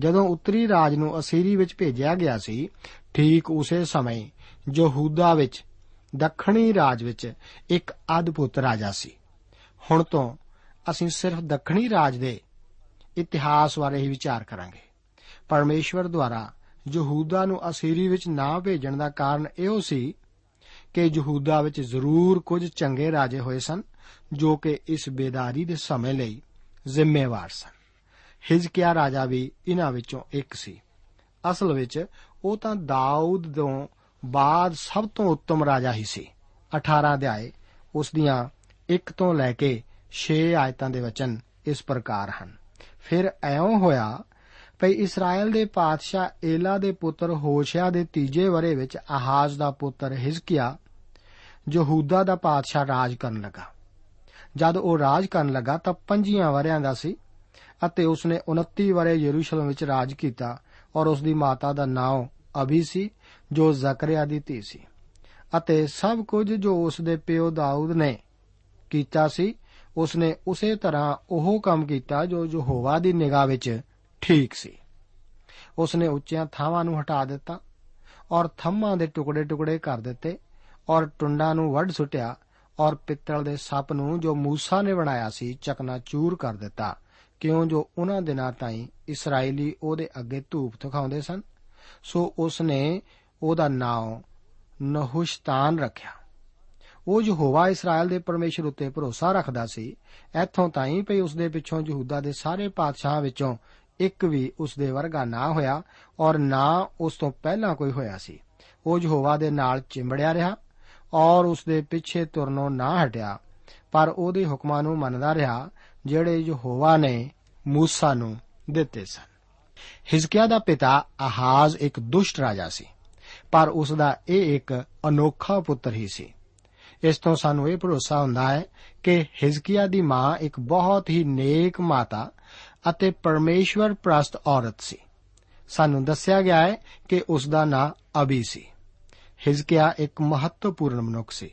ਜਦੋਂ ਉੱਤਰੀ ਰਾਜ ਨੂੰ ਅਸੀਰੀ ਵਿੱਚ ਭੇਜਿਆ ਗਿਆ ਸੀ, ਠੀਕ ਉਸੇ ਸਮੇਂ ਯਹੂਦਾ ਵਿੱਚ, ਦੱਖਣੀ ਰਾਜ ਵਿੱਚ ਇੱਕ ਅਦਭੁਤ ਰਾਜਾ ਸੀ। ਹੁਣ ਤੋਂ ਅਸੀਂ ਸਿਰਫ ਦੱਖਣੀ ਰਾਜ ਦੇ ਇਤਿਹਾਸ ਬਾਰੇ ਹੀ ਵਿਚਾਰ ਕਰਾਂਗੇ। ਪਰਮੇਸ਼ਵਰ ਦੁਆਰਾ ਯਹੂਦਾ ਨੂੰ ਅਸੀਰੀ ਵਿੱਚ ਨਾ ਭੇਜਣ ਦਾ ਕਾਰਨ ਇਹੋ ਸੀ ਕਿ ਯਹੂਦਾ ਵਿੱਚ ਜ਼ਰੂਰ ਕੁਝ ਚੰਗੇ ਰਾਜੇ ਹੋਏ ਸਨ, ਜੋ ਕਿ ਇਸ ਬੇਦਾਰੀ ਦੇ ਸਮੇਂ ਲਈ ਜ਼ਿੰਮੇਵਾਰ ਸਨ। ਹਿਜ਼ਕੀਆ ਰਾਜਾ ਵੀ ਇਹਨਾਂ ਵਿੱਚੋਂ ਇੱਕ ਸੀ। ਅਸਲ ਵਿੱਚ ਉਹ ਤਾਂ ਦਾਊਦ ਤੋਂ ਬਾਅਦ ਸਭ ਤੋਂ ਉੱਤਮ ਰਾਜਾ ਹੀ ਸੀ। 18 ਅਧਿਆਏ ਉਸ ਦੀਆਂ 1 ਤੋਂ ਲੈ ਕੇ 6 ਆਇਤਾਂ ਦੇ ਵਚਨ ਇਸ ਪ੍ਰਕਾਰ ਹਨ। ਫਿਰ ਐਉਂ ਹੋਇਆ ਭਈ ਇਸਰਾਇਲ ਦੇ ਪਾਤਸ਼ਾਹ ਏਲਾ ਦੇ ਪੁੱਤਰ ਹੋਸ਼ਿਆ ਦੇ ਤੀਜੇ ਵਰੇ ਵਿੱਚ ਆਹਾਜ਼ ਦਾ ਪੁੱਤਰ ਹਿਜ਼ਕੀਆ ਯਹੂਦਾ ਦਾ ਪਾਤਸ਼ਾਹ ਰਾਜ ਕਰਨ ਲੱਗਾ। ਜਦ ਉਹ ਰਾਜ ਕਰਨ ਲੱਗਾ ਤਾਂ ਪੰਜੀਆਂ ਵਰਿਆਂ ਦਾ ਸੀ ਅਤੇ ਉਸਨੇ 29 ਵਰੇ ਯਰੂਸ਼ਲਮ ਵਿੱਚ ਰਾਜ ਕੀਤਾ ਔਰ ਉਸ ਦੀ ਮਾਤਾ ਦਾ ਨਾਮ ਅਬੀ ਸੀ, ਜੋ ਜ਼ਕਰਿਆ ਦੀ ਧੀ ਸੀ। ਅਤੇ ਸਭ ਕੁਝ ਜੋ ਉਸ ਦੇ ਪਿਓ ਦਾਊਦ ਨੇ ਕੀਤਾ ਸੀ ਉਸ ਨੇ ਉਸੇ ਤਰ੍ਹਾਂ ਉਹ ਕੰਮ ਕੀਤਾ ਜੋ ਯਹੋਵਾ ਦੀ ਨਿਗਾਹ ਵਿੱਚ ਠੀਕ ਸੀ। ਉਸ ਨੇ ਉੱਚੀਆਂ ਥਾਵਾਂ ਨੂੰ ਹਟਾ ਦਿੱਤਾ ਔਰ ਥੰਮਾਂ ਦੇ ਟੁਕੜੇ-ਟੁਕੜੇ ਕਰ ਦਿੱਤੇ ਔਰ ਟੁੰਡਾਂ ਨੂੰ ਵੱਢ ਸੁੱਟਿਆ ਔਰ ਪਿੱਤਲ ਦੇ ਸੱਪ ਨੂੰ ਜੋ ਮੂਸਾ ਨੇ ਬਣਾਇਆ ਸੀ ਚਕਨਾ ਚੂਰ ਕਰ ਦਿੱਤਾ। ਕਿਉਂ ਜੋ ਉਹਨਾਂ ਦਿਨਾਂ ਤਾਈਂ ਇਸرائیਲੀ ਉਹਦੇ ਅੱਗੇ ਧੂਪ ਥਖਾਉਂਦੇ ਸਨ, ਸੋ ਉਸ ਨੇ ਉਹਦਾ ਨਾਮ ਨਹੁਸ਼ਤਾਨ ਰੱਖਿਆ। ਉਹ ਯਹੋਵਾ ਇਸਰਾਇਲ ਦੇ ਪਰਮੇਸ਼ਰ ਉੱਤੇ ਭਰੋਸਾ ਰੱਖਦਾ ਸੀ। ਇੱਥੋਂ ਤਾਈਂ ਭਈ ਉਸ ਦੇ ਪਿੱਛੋਂ ਯਹੂਦਾ ਦੇ ਸਾਰੇ ਪਾਤਸ਼ਾਹਾਂ ਵਿੱਚੋਂ ਇੱਕ ਵੀ ਉਸ ਦੇ ਵਰਗਾ ਨਾ ਹੋਇਆ ਔਰ ਨਾ ਉਸ ਤੋਂ ਪਹਿਲਾਂ ਕੋਈ ਹੋਇਆ ਸੀ। ਉਹ ਯਹੋਵਾ ਦੇ ਨਾਲ ਚਿੰਬੜਿਆ ਰਿਹਾ ਔਰ ਉਸ ਦੇ ਪਿੱਛੇ ਤੁਰਨੋਂ ਨਾ ਹਟਿਆ, ਪਰ ਉਹਦੇ ਹੁਕਮਾਂ ਨੂੰ ਮੰਨਦਾ ਰਿਹਾ, ਜਿਹੜੇ ਯਹੋਵਾ ਨੇ ਮੂਸਾ ਨੂੰ ਦਿੱਤੇ ਸਨ। ਹਿਜ਼ਕੀਆ ਦਾ ਪਿਤਾ ਆਹਾਜ਼ ਇੱਕ ਦੁਸ਼ਟ ਰਾਜਾ ਸੀ, ਪਰ ਉਸ ਦਾ ਇਹ ਇੱਕ ਅਨੋਖਾ ਪੁੱਤਰ ਹੀ ਸੀ। ਇਸ ਤੋਂ ਸਾਨੂੰ ਇਹ ਭਰੋਸਾ ਹੁੰਦਾ ਹੈ ਕਿ ਹਿਜ਼ਕੀਆ ਦੀ ਮਾਂ ਇੱਕ ਬਹੁਤ ਹੀ ਨੇਕ ਮਾਤਾ ਅਤੇ ਪਰਮੇਸ਼ਵਰ ਪ੍ਰਸਤ ਔਰਤ ਸੀ। ਸਾਨੂੰ ਦੱਸਿਆ ਗਿਆ ਹੈ ਕਿ ਉਸ ਦਾ ਨਾਂ ਅਬੀ ਸੀ। ਹਿਜ਼ਕੀਆ ਇੱਕ ਮਹੱਤਵਪੂਰਨ ਮਨੁੱਖ ਸੀ।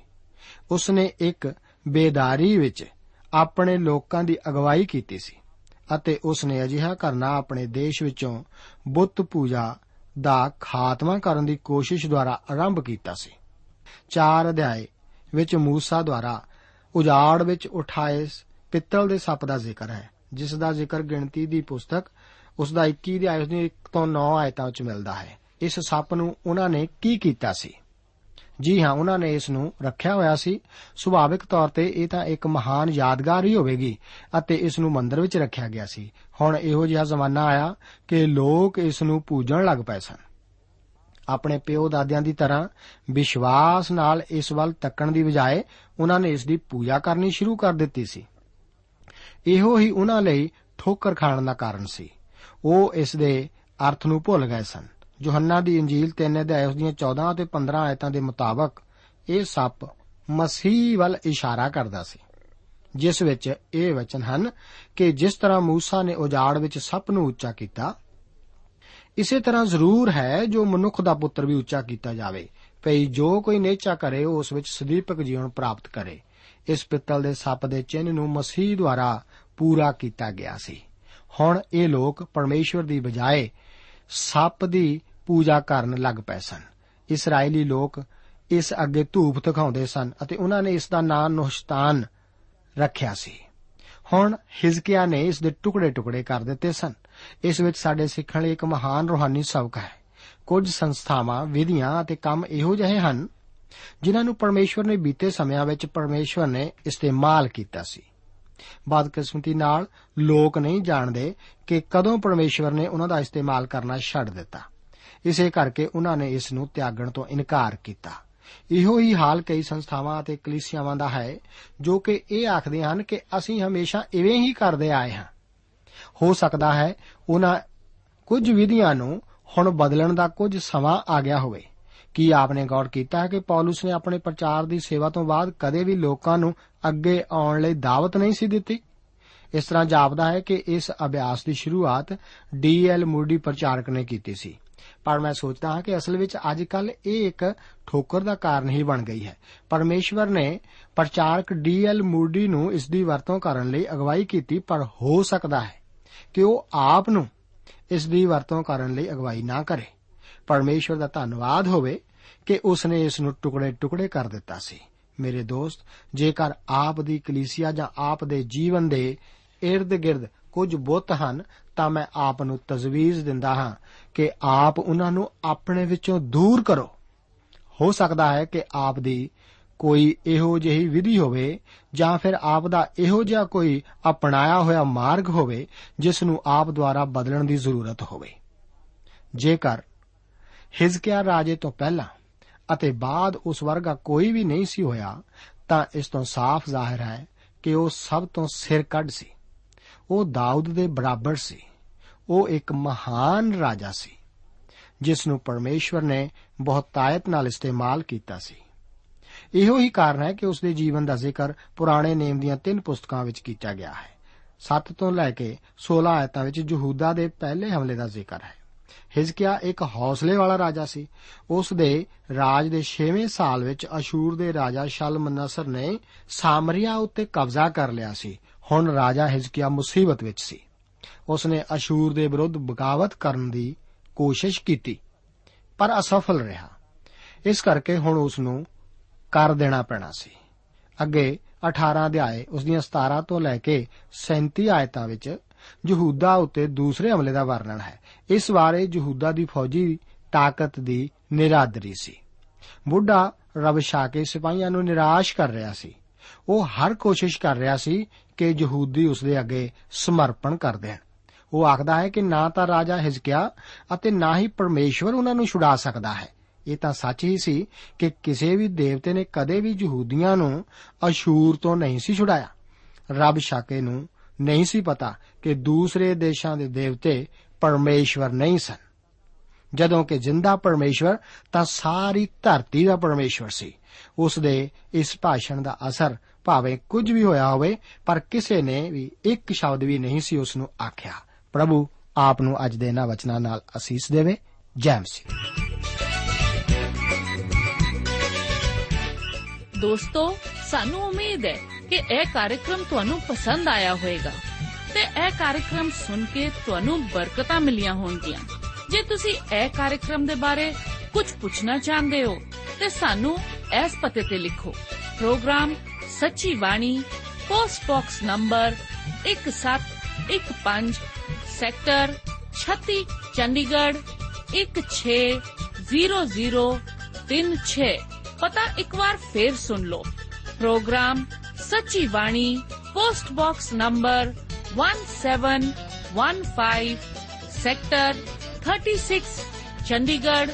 ਉਸ ਨੇ ਇੱਕ ਬੇਦਾਰੀ ਵਿੱਚ ਆਪਣੇ ਲੋਕਾਂ ਦੀ ਅਗਵਾਈ ਕੀਤੀ ਸੀ ਅਤੇ ਉਸ ਨੇ ਅਜਿਹਾ ਕਰਨਾ ਆਪਣੇ ਦੇਸ਼ ਵਿੱਚੋਂ ਬੁੱਤ ਪੂਜਾ ਦਾ ਖਾਤਮਾ ਕਰਨ ਦੀ ਕੋਸ਼ਿਸ਼ ਦੁਆਰਾ ਆਰੰਭ ਕੀਤਾ ਸੀ। ਚਾਰ ਅਧਿਆਏ ਵਿੱਚ ਮੂਸਾ ਦੁਆਰਾ ਉਜਾੜ ਵਿੱਚ ਉਠਾਏ ਪਿੱਤਲ ਦੇ ਸੱਪ ਦਾ ਜ਼ਿਕਰ ਹੈ, ਜਿਸ ਦਾ ਜ਼ਿਕਰ ਗਿਣਤੀ ਦੀ ਪੁਸਤਕ ਉਸ ਦਾ 21 ਅਧਿਆਇ ਉਸ ਦੀ 1 ਤੋਂ 9 ਆਇਤਾਂ ਵਿੱਚ ਮਿਲਦਾ ਹੈ। ਇਸ ਸੱਪ ਨੂੰ ਉਹਨਾਂ ਨੇ ਕੀ ਕੀਤਾ ਸੀ? ਜੀ ਹਾਂ, ਉਹਨਾਂ ਨੇ ਇਸ ਨੂੰ ਰੱਖਿਆ ਹੋਇਆ ਸੀ। ਸੁਭਾਵਿਕ ਤੌਰ ਤੇ ਇਹ ਤਾਂ ਇੱਕ ਮਹਾਨ ਯਾਦਗਾਰ ਹੀ ਹੋਵੇਗੀ ਅਤੇ ਇਸ ਨੂੰ ਮੰਦਰ ਵਿੱਚ ਰੱਖਿਆ ਗਿਆ ਸੀ। ਹੁਣ ਇਹੋ ਜਿਹਾ ਜ਼ਮਾਨਾ ਆਇਆ ਕਿ ਲੋਕ ਇਸ ਨੂੰ ਪੂਜਣ ਲੱਗ ਪਏ ਸਨ। ਆਪਣੇ ਪਿਓ ਦਾਦਿਆਂ ਦੀ ਤਰ੍ਹਾਂ ਵਿਸ਼ਵਾਸ ਨਾਲ ਇਸ ਵੱਲ ਤੱਕਣ ਦੀ ਬਜਾਏ ਉਹਨਾਂ ਨੇ ਇਸ ਦੀ ਪੂਜਾ ਕਰਨੀ ਸ਼ੁਰੂ ਕਰ ਦਿੱਤੀ ਸੀ। ਇਹੋ ਹੀ ਉਹਨਾਂ ਲਈ ਠੋਕਰ ਖਾਣ ਦਾ ਕਾਰਨ ਸੀ। ਉਹ ਇਸ ਦੇ ਅਰਥ ਨੂੰ ਭੁੱਲ ਗਏ ਸਨ। ਯੋਹੰਨਾ ਦੀ ਇੰਜੀਲ 3 ਅਧਿਆਇ ਉਸ ਦੀਆਂ 14 ਅਤੇ 15 ਆਇਤਾਂ ਦੇ ਮੁਤਾਬਕ ਇਹ ਸੱਪ ਮਸੀਹ ਵੱਲ ਇਸ਼ਾਰਾ ਕਰਦਾ ਸੀ, ਜਿਸ ਵਿੱਚ ਇਹ ਵਚਨ ਹਨ ਕਿ ਜਿਸ ਤਰ੍ਹਾਂ ਮੂਸਾ ਨੇ ਉਜਾੜ ਵਿੱਚ ਸੱਪ ਨੂੰ ਉੱਚਾ ਕੀਤਾ ਇਸੇ ਤਰ੍ਹਾਂ ਜ਼ਰੂਰ ਹੈ ਜੋ ਮਨੁੱਖ ਦਾ ਪੁੱਤਰ ਵੀ ਉੱਚਾ ਕੀਤਾ ਜਾਵੇ। ਭਈ ਜੋ ਕੋਈ ਨੇਚਾ ਕਰੇ, ਉਸ ਵਿੱਚ ਸਦੀਪਕ ਜੀਵਨ ਪ੍ਰਾਪਤ ਕਰੇ। ਇਸ ਪਿੱਤਲ ਦੇ ਸੱਪ ਦੇ ਚਿੰਨ ਨੂੰ ਮਸੀਹ ਦੁਆਰਾ ਪੂਰਾ ਕੀਤਾ ਗਿਆ ਸੀ। ਹੁਣ ਇਹ ਲੋਕ ਪਰਮੇਸ਼ਵਰ ਦੀ ਬਜਾਏ ਸੱਪ ਦੀ ਪੂਜਾ ਕਰਨ ਲੱਗ ਪਏ ਸਨ। ਇਸرائیਲੀ ਲੋਕ ਇਸ ਅੱਗੇ ਧੂਪ ਦਿਖਾਉਂਦੇ ਸਨ ਅਤੇ ਉਹਨਾਂ ਨੇ ਇਸ ਦਾ ਨਾਮ ਨੁਸ਼ਤਾਨ ਰੱਖਿਆ ਸੀ। ਹੁਣ ਹਿਜ਼ਕੀਆ ਨੇ ਇਸ ਦੇ ਟੁਕੜੇ-ਟੁਕੜੇ ਕਰ ਦਿੱਤੇ ਸਨ। ਇਸ ਵਿੱਚ ਸਾਡੇ ਸਿੱਖਣ ਲਈ ਇੱਕ ਮਹਾਨ ਰੋਹਾਨੀ ਸਬਕ ਹੈ। ਕੁਝ ਸੰਸਥਾਵਾਂ, ਵਿਧੀਆਂ ਅਤੇ ਕੰਮ ਇਹੋ ਜਿਹੇ ਹਨ, ਜਿਨ੍ਹਾਂ ਨੂੰ ਪਰਮੇਸ਼ਵਰ ਨੇ ਬੀਤੇ ਸਮਿਆਂ ਵਿੱਚ ਪਰਮੇਸ਼ਵਰ ਨੇ ਇਸਤੇਮਾਲ ਕੀਤਾ ਸੀ। ਬਦਕਿਸਮਤੀ ਨਾਲ ਲੋਕ ਨਹੀਂ ਜਾਣਦੇ ਕਿ ਕਦੋਂ ਪਰਮੇਸ਼ਵਰ ਨੇ ਉਹਨਾਂ ਦਾ ਇਸਤੇਮਾਲ ਕਰਨਾ ਛੱਡ ਦਿੱਤਾ। ਇਸੇ ਕਰਕੇ ਉਹਨਾਂ ਨੇ ਇਸ ਨੂੰ ਤਿਆਗਣ ਤੋਂ ਇਨਕਾਰ ਕੀਤਾ। ਇਹੋ ਹੀ ਹਾਲ ਕਈ ਸੰਸਥਾਵਾਂ ਅਤੇ ਕਲੀਸਿਆਵਾਂ ਦਾ ਹੈ, ਜੋ ਕਿ ਇਹ ਆਖਦੇ ਹਨ ਕਿ ਅਸੀਂ ਹਮੇਸ਼ਾ ਇਵੇਂ ਹੀ ਕਰਦੇ ਆਏ ਹਾਂ। ਹੋ ਸਕਦਾ ਹੈ ਉਹਨਾਂ ਕੁਝ ਵਿਧੀਆਂ ਨੂੰ ਹੁਣ ਬਦਲਣ ਦਾ ਕੁਝ ਸਮਾਂ ਆ ਗਿਆ ਹੋਵੇ। ਕੀ ਆਪਨੇ ਗੌਰ ਕੀਤਾ ਹੈ ਕਿ ਪੌਲਸ ਨੇ ਆਪਣੇ ਪ੍ਰਚਾਰ ਦੀ ਸੇਵਾ ਤੋਂ ਬਾਅਦ ਕਦੇ ਵੀ ਲੋਕਾਂ ਨੂੰ ਅੱਗੇ ਆਉਣ ਲਈ ਦਾਵਤ ਨਹੀਂ ਸੀ ਦਿੱਤੀ? ਇਸ ਤਰ੍ਹਾਂ ਜਾਪਦਾ ਹੈ ਕਿ ਇਸ ਅਭਿਆਸ ਦੀ ਸ਼ੁਰੂਆਤ ਡੀਐਲ ਮੂਡੀ ਪ੍ਰਚਾਰਕ ਨੇ ਕੀਤੀ ਸੀ। ਪਰ ਮੈਂ ਸੋਚਦਾ ਹਾਂ ਕਿ ਅਸਲ ਵਿੱਚ ਅੱਜ ਕੱਲ ਇਹ ਇੱਕ ਠੋਕਰ ਦਾ ਕਾਰਨ ਹੀ ਬਣ ਗਈ ਹੈ। ਪਰਮੇਸ਼ਵਰ ਨੇ ਪ੍ਰਚਾਰਕ ਡੀਐਲ ਮੂਡੀ ਨੂੰ ਇਸ ਦੀ ਵਰਤੋਂ ਕਰਨ ਲਈ ਅਗਵਾਈ ਕੀਤੀ, ਪਰ ਹੋ ਸਕਦਾ ਹੈ ਕਿ ਉਹ ਆਪ ਨੂੰ ਇਸ ਦੀ ਵਰਤੋਂ ਕਰਨ ਲਈ ਅਗਵਾਈ ਨਾ ਕਰੇ। ਪਰਮੇਸ਼ਵਰ ਦਾ ਧੰਨਵਾਦ ਹੋਵੇ ਕਿ ਉਸ ਨੇ ਇਸ ਨੂੰ ਟੁਕੜੇ-ਟੁਕੜੇ ਕਰ ਦਿੱਤਾ ਸੀ। ਮੇਰੇ ਦੋਸਤ, ਜੇਕਰ ਆਪ ਦੀ ਕਲੀਸਿਆ ਜਾਂ ਆਪ ਦੇ ਜੀਵਨ ਦੇ ird-gird ਕੁਝ ਬੁੱਤ ਹਨ, ਤਾਂ ਮੈਂ ਆਪ ਨੂੰ ਤਜਵੀਜ਼ ਦਿੰਦਾ ਹਾਂ ਕਿ ਆਪ ਉਹਨਾਂ ਨੂੰ ਆਪਣੇ ਵਿੱਚੋਂ ਦੂਰ ਕਰੋ। ਹੋ ਸਕਦਾ ਹੈ ਕਿ ਆਪ ਦੀ ਕੋਈ ਇਹੋ ਜਿਹੀ ਵਿਧੀ ਹੋਵੇ ਜਾਂ ਫਿਰ ਆਪ ਦਾ ਇਹੋ ਜਿਹਾ ਕੋਈ ਅਪਣਾਇਆ ਹੋਇਆ ਮਾਰਗ ਹੋਵੇ, ਜਿਸ ਨੂੰ ਆਪ ਦੁਆਰਾ ਬਦਲਣ ਦੀ ਜ਼ਰੂਰਤ ਹੋਵੇ। ਜੇਕਰ ਹਿਜ਼ਕੀਆ ਰਾਜੇ ਤੋਂ ਪਹਿਲਾਂ ਅਤੇ ਬਾਅਦ ਉਸ ਵਰਗਾ ਕੋਈ ਵੀ ਨਹੀਂ ਸੀ ਹੋਇਆ, ਤਾਂ ਇਸ ਤੋਂ ਸਾਫ਼ ਜ਼ਾਹਿਰ ਹੈ ਕਿ ਉਹ ਸਭ ਤੋਂ ਸਿਰ ਕੱਢ ਸੀ। ਉਹ ਦਾਊਦ ਦੇ ਬਰਾਬਰ ਸੀ। ਉਹ ਇੱਕ ਮਹਾਨ ਰਾਜਾ ਸੀ ਜਿਸ ਨੂੰ ਪਰਮੇਸ਼ਵਰ ਨੇ ਬਹੁਤ ਤਾਇਤ ਨਾਲ ਇਸਤੇਮਾਲ ਕੀਤਾ ਸੀ। ਇਹੋ ਹੀ ਕਾਰਨ ਹੈ ਕਿ ਉਸ ਦੇ ਜੀਵਨ ਦਾ ਜ਼ਿਕਰ ਪੁਰਾਣੇ ਨੇਮ ਦੀਆਂ ਤਿੰਨ ਪੁਸਤਕਾਂ ਵਿੱਚ ਕੀਤਾ ਗਿਆ ਹੈ। 7 ਤੋਂ ਲੈ ਕੇ 16 ਆਇਤਾਂ ਵਿੱਚ ਯਹੂਦਾ ਦੇ ਪਹਿਲੇ ਹਮਲੇ ਦਾ ਜ਼ਿਕਰ ਹੈ। ਹਿਜ਼ਕੀਆ ਇੱਕ ਹੌਸਲੇ ਵਾਲਾ ਰਾਜਾ ਸੀ। ਉਸ ਦੇ ਰਾਜ ਦੇ 6ਵੇਂ ਸਾਲ ਵਿੱਚ ਅਸ਼ੂਰ ਦੇ ਰਾਜਾ ਸ਼ਲਮਨਸਰ ਨੇ ਸਾਮਰੀਆ ਉੱਤੇ ਕਬਜ਼ਾ ਕਰ ਲਿਆ ਸੀ। ਹੁਣ ਰਾਜਾ ਹਿਜ਼ਕੀਆ ਮੁਸੀਬਤ ਵਿੱਚ ਸੀ। ਉਸ ਨੇ ਅਸ਼ੂਰ ਦੇ ਵਿਰੁੱਧ ਬਗਾਵਤ ਕਰਨ ਦੀ ਕੋਸ਼ਿਸ਼ ਕੀਤੀ, ਪਰ ਅਸਫਲ ਰਿਹਾ। ਇਸ ਕਰਕੇ ਹੁਣ ਉਸ ਨੂੰ ਕਰ ਦੇਣਾ ਪੈਣਾ ਸੀ। ਅੱਗੇ 18 ਅਧਿਆਏ ਉਸ ਦੀਆਂ 17 ਤੋਂ ਲੈ ਕੇ 37 ਆਇਤਾਂ ਵਿੱਚ ਯਹੂਦਾ ਉੱਤੇ ਦੂਸਰੇ ਹਮਲੇ ਦਾ ਵਰਣਨ ਹੈ। ਇਸ ਬਾਰੇ ਯਹੂਦਾ ਦੀ ਫੌਜੀ ਤਾਕਤ ਦੀ ਨਿਰਾਦਰੀ ਸੀ। ਬੁੱਢਾ ਰਬਸ਼ਾਕੇ ਸਿਪਾਹੀਆਂ ਨੂੰ ਨਿਰਾਸ਼ ਕਰ ਰਿਹਾ ਸੀ। ਉਹ ਹਰ ਕੋਸ਼ਿਸ਼ ਕਰ ਰਿਹਾ ਸੀ ਕਿ ਯਹੂਦੀ ਉਸ ਦੇ ਅੱਗੇ ਸਮਰਪਣ ਕਰ ਦੇਣ ਉਹ ਆਖਦਾ ਹੈ ਕਿ ਨਾ ਤਾਂ ਰਾਜਾ ਹਿਜ਼ਕਿਆ ਅਤੇ ਨਾ ਹੀ ਪਰਮੇਸ਼ਵਰ ਉਹਨਾਂ ਨੂੰ ਛੁਡਾ ਸਕਦਾ ਹੈ। ਇਹ ਤਾਂ ਸੱਚ ਹੀ ਸੀ ਕਿ ਕਿਸੇ ਵੀ ਦੇਵਤੇ ਨੇ ਕਦੇ ਵੀ ਯਹੂਦੀਆਂ ਨੂੰ ਅਸ਼ੂਰ ਤੋਂ ਨਹੀਂ ਸੀ ਛੁਡਾਇਆ। ਰੱਬ ਸ਼ਾਕੇ ਨੂੰ ਨਹੀਂ ਸੀ ਪਤਾ ਕਿ ਦੂਸਰੇ ਦੇਸ਼ਾਂ ਦੇ ਦੇਵਤੇ ਪਰਮੇਸ਼ਵਰ ਨਹੀਂ ਸਨ। ਜਦੋਂ ਕਿ ਜਿੰਦਾ ਪਰਮੇਸ਼ਵਰ ਤਾਂ ਸਾਰੀ ਧਰਤੀ ਦਾ ਪਰਮੇਸ਼ਵਰ ਸੀ। ਉਸ ਦੇ ਇਸ ਭਾਸ਼ਣ ਦਾ ਅਸਰ ਭਾਵੇਂ ਕੁਝ ਵੀ ਹੋਇਆ ਹੋਵੇ, ਪਰ ਕਿਸੇ ਨੇ ਵੀ ਇੱਕ ਸ਼ਬਦ ਵੀ ਨਹੀਂ ਸੀ ਉਸ ਨੂੰ ਆਖਿਆ। ਪ੍ਰਭੂ ਆਪ ਨੂੰ ਅੱਜ ਦੇ ਇਹਨਾਂ ਵਚਨਾਂ ਨਾਲ ਅਸੀਸ ਦੇਵੇ। ਜੈ ਮਸੀਹ। ਦੋਸਤੋ, ਸਾਨੂੰ ਉਮੀਦ ਹੈ ਕਿ ਇਹ ਕਾਰਜਕ੍ਰਮ ਤੁਹਾਨੂੰ ਪਸੰਦ ਆਇਆ ਹੋਵੇਗਾ ਤੇ ਇਹ ਕਾਰਜਕ੍ਰਮ ਸੁਣ ਕੇ ਤੁਹਾਨੂੰ ਬਰਕਤਾਂ ਮਿਲੀਆਂ ਹੋਣਗੀਆਂ। ਜੇ ਤੁਸੀਂ ਇਹ ਕਾਰਜਕ੍ਰਮ ਦੇ ਬਾਰੇ ਕੁਝ ਪੁੱਛਣਾ ਚਾਹੁੰਦੇ ਹੋ, ਤੇ ਸਾਨੂੰ ਇਸ ਪਤੇ ਤੇ ਲਿਖੋ ਪ੍ਰੋਗਰਾਮ ਸੱਚੀ Bani post box number 1715 sector 36 Chandigarh 160036 ਪਤਾ ਇੱਕ ਵਾਰ ਫੇਰ ਸੁਣ ਲਓ ਪ੍ਰੋਗਰਾਮ ਸੱਚੀ Bani post box number 1715 sector 36 Chandigarh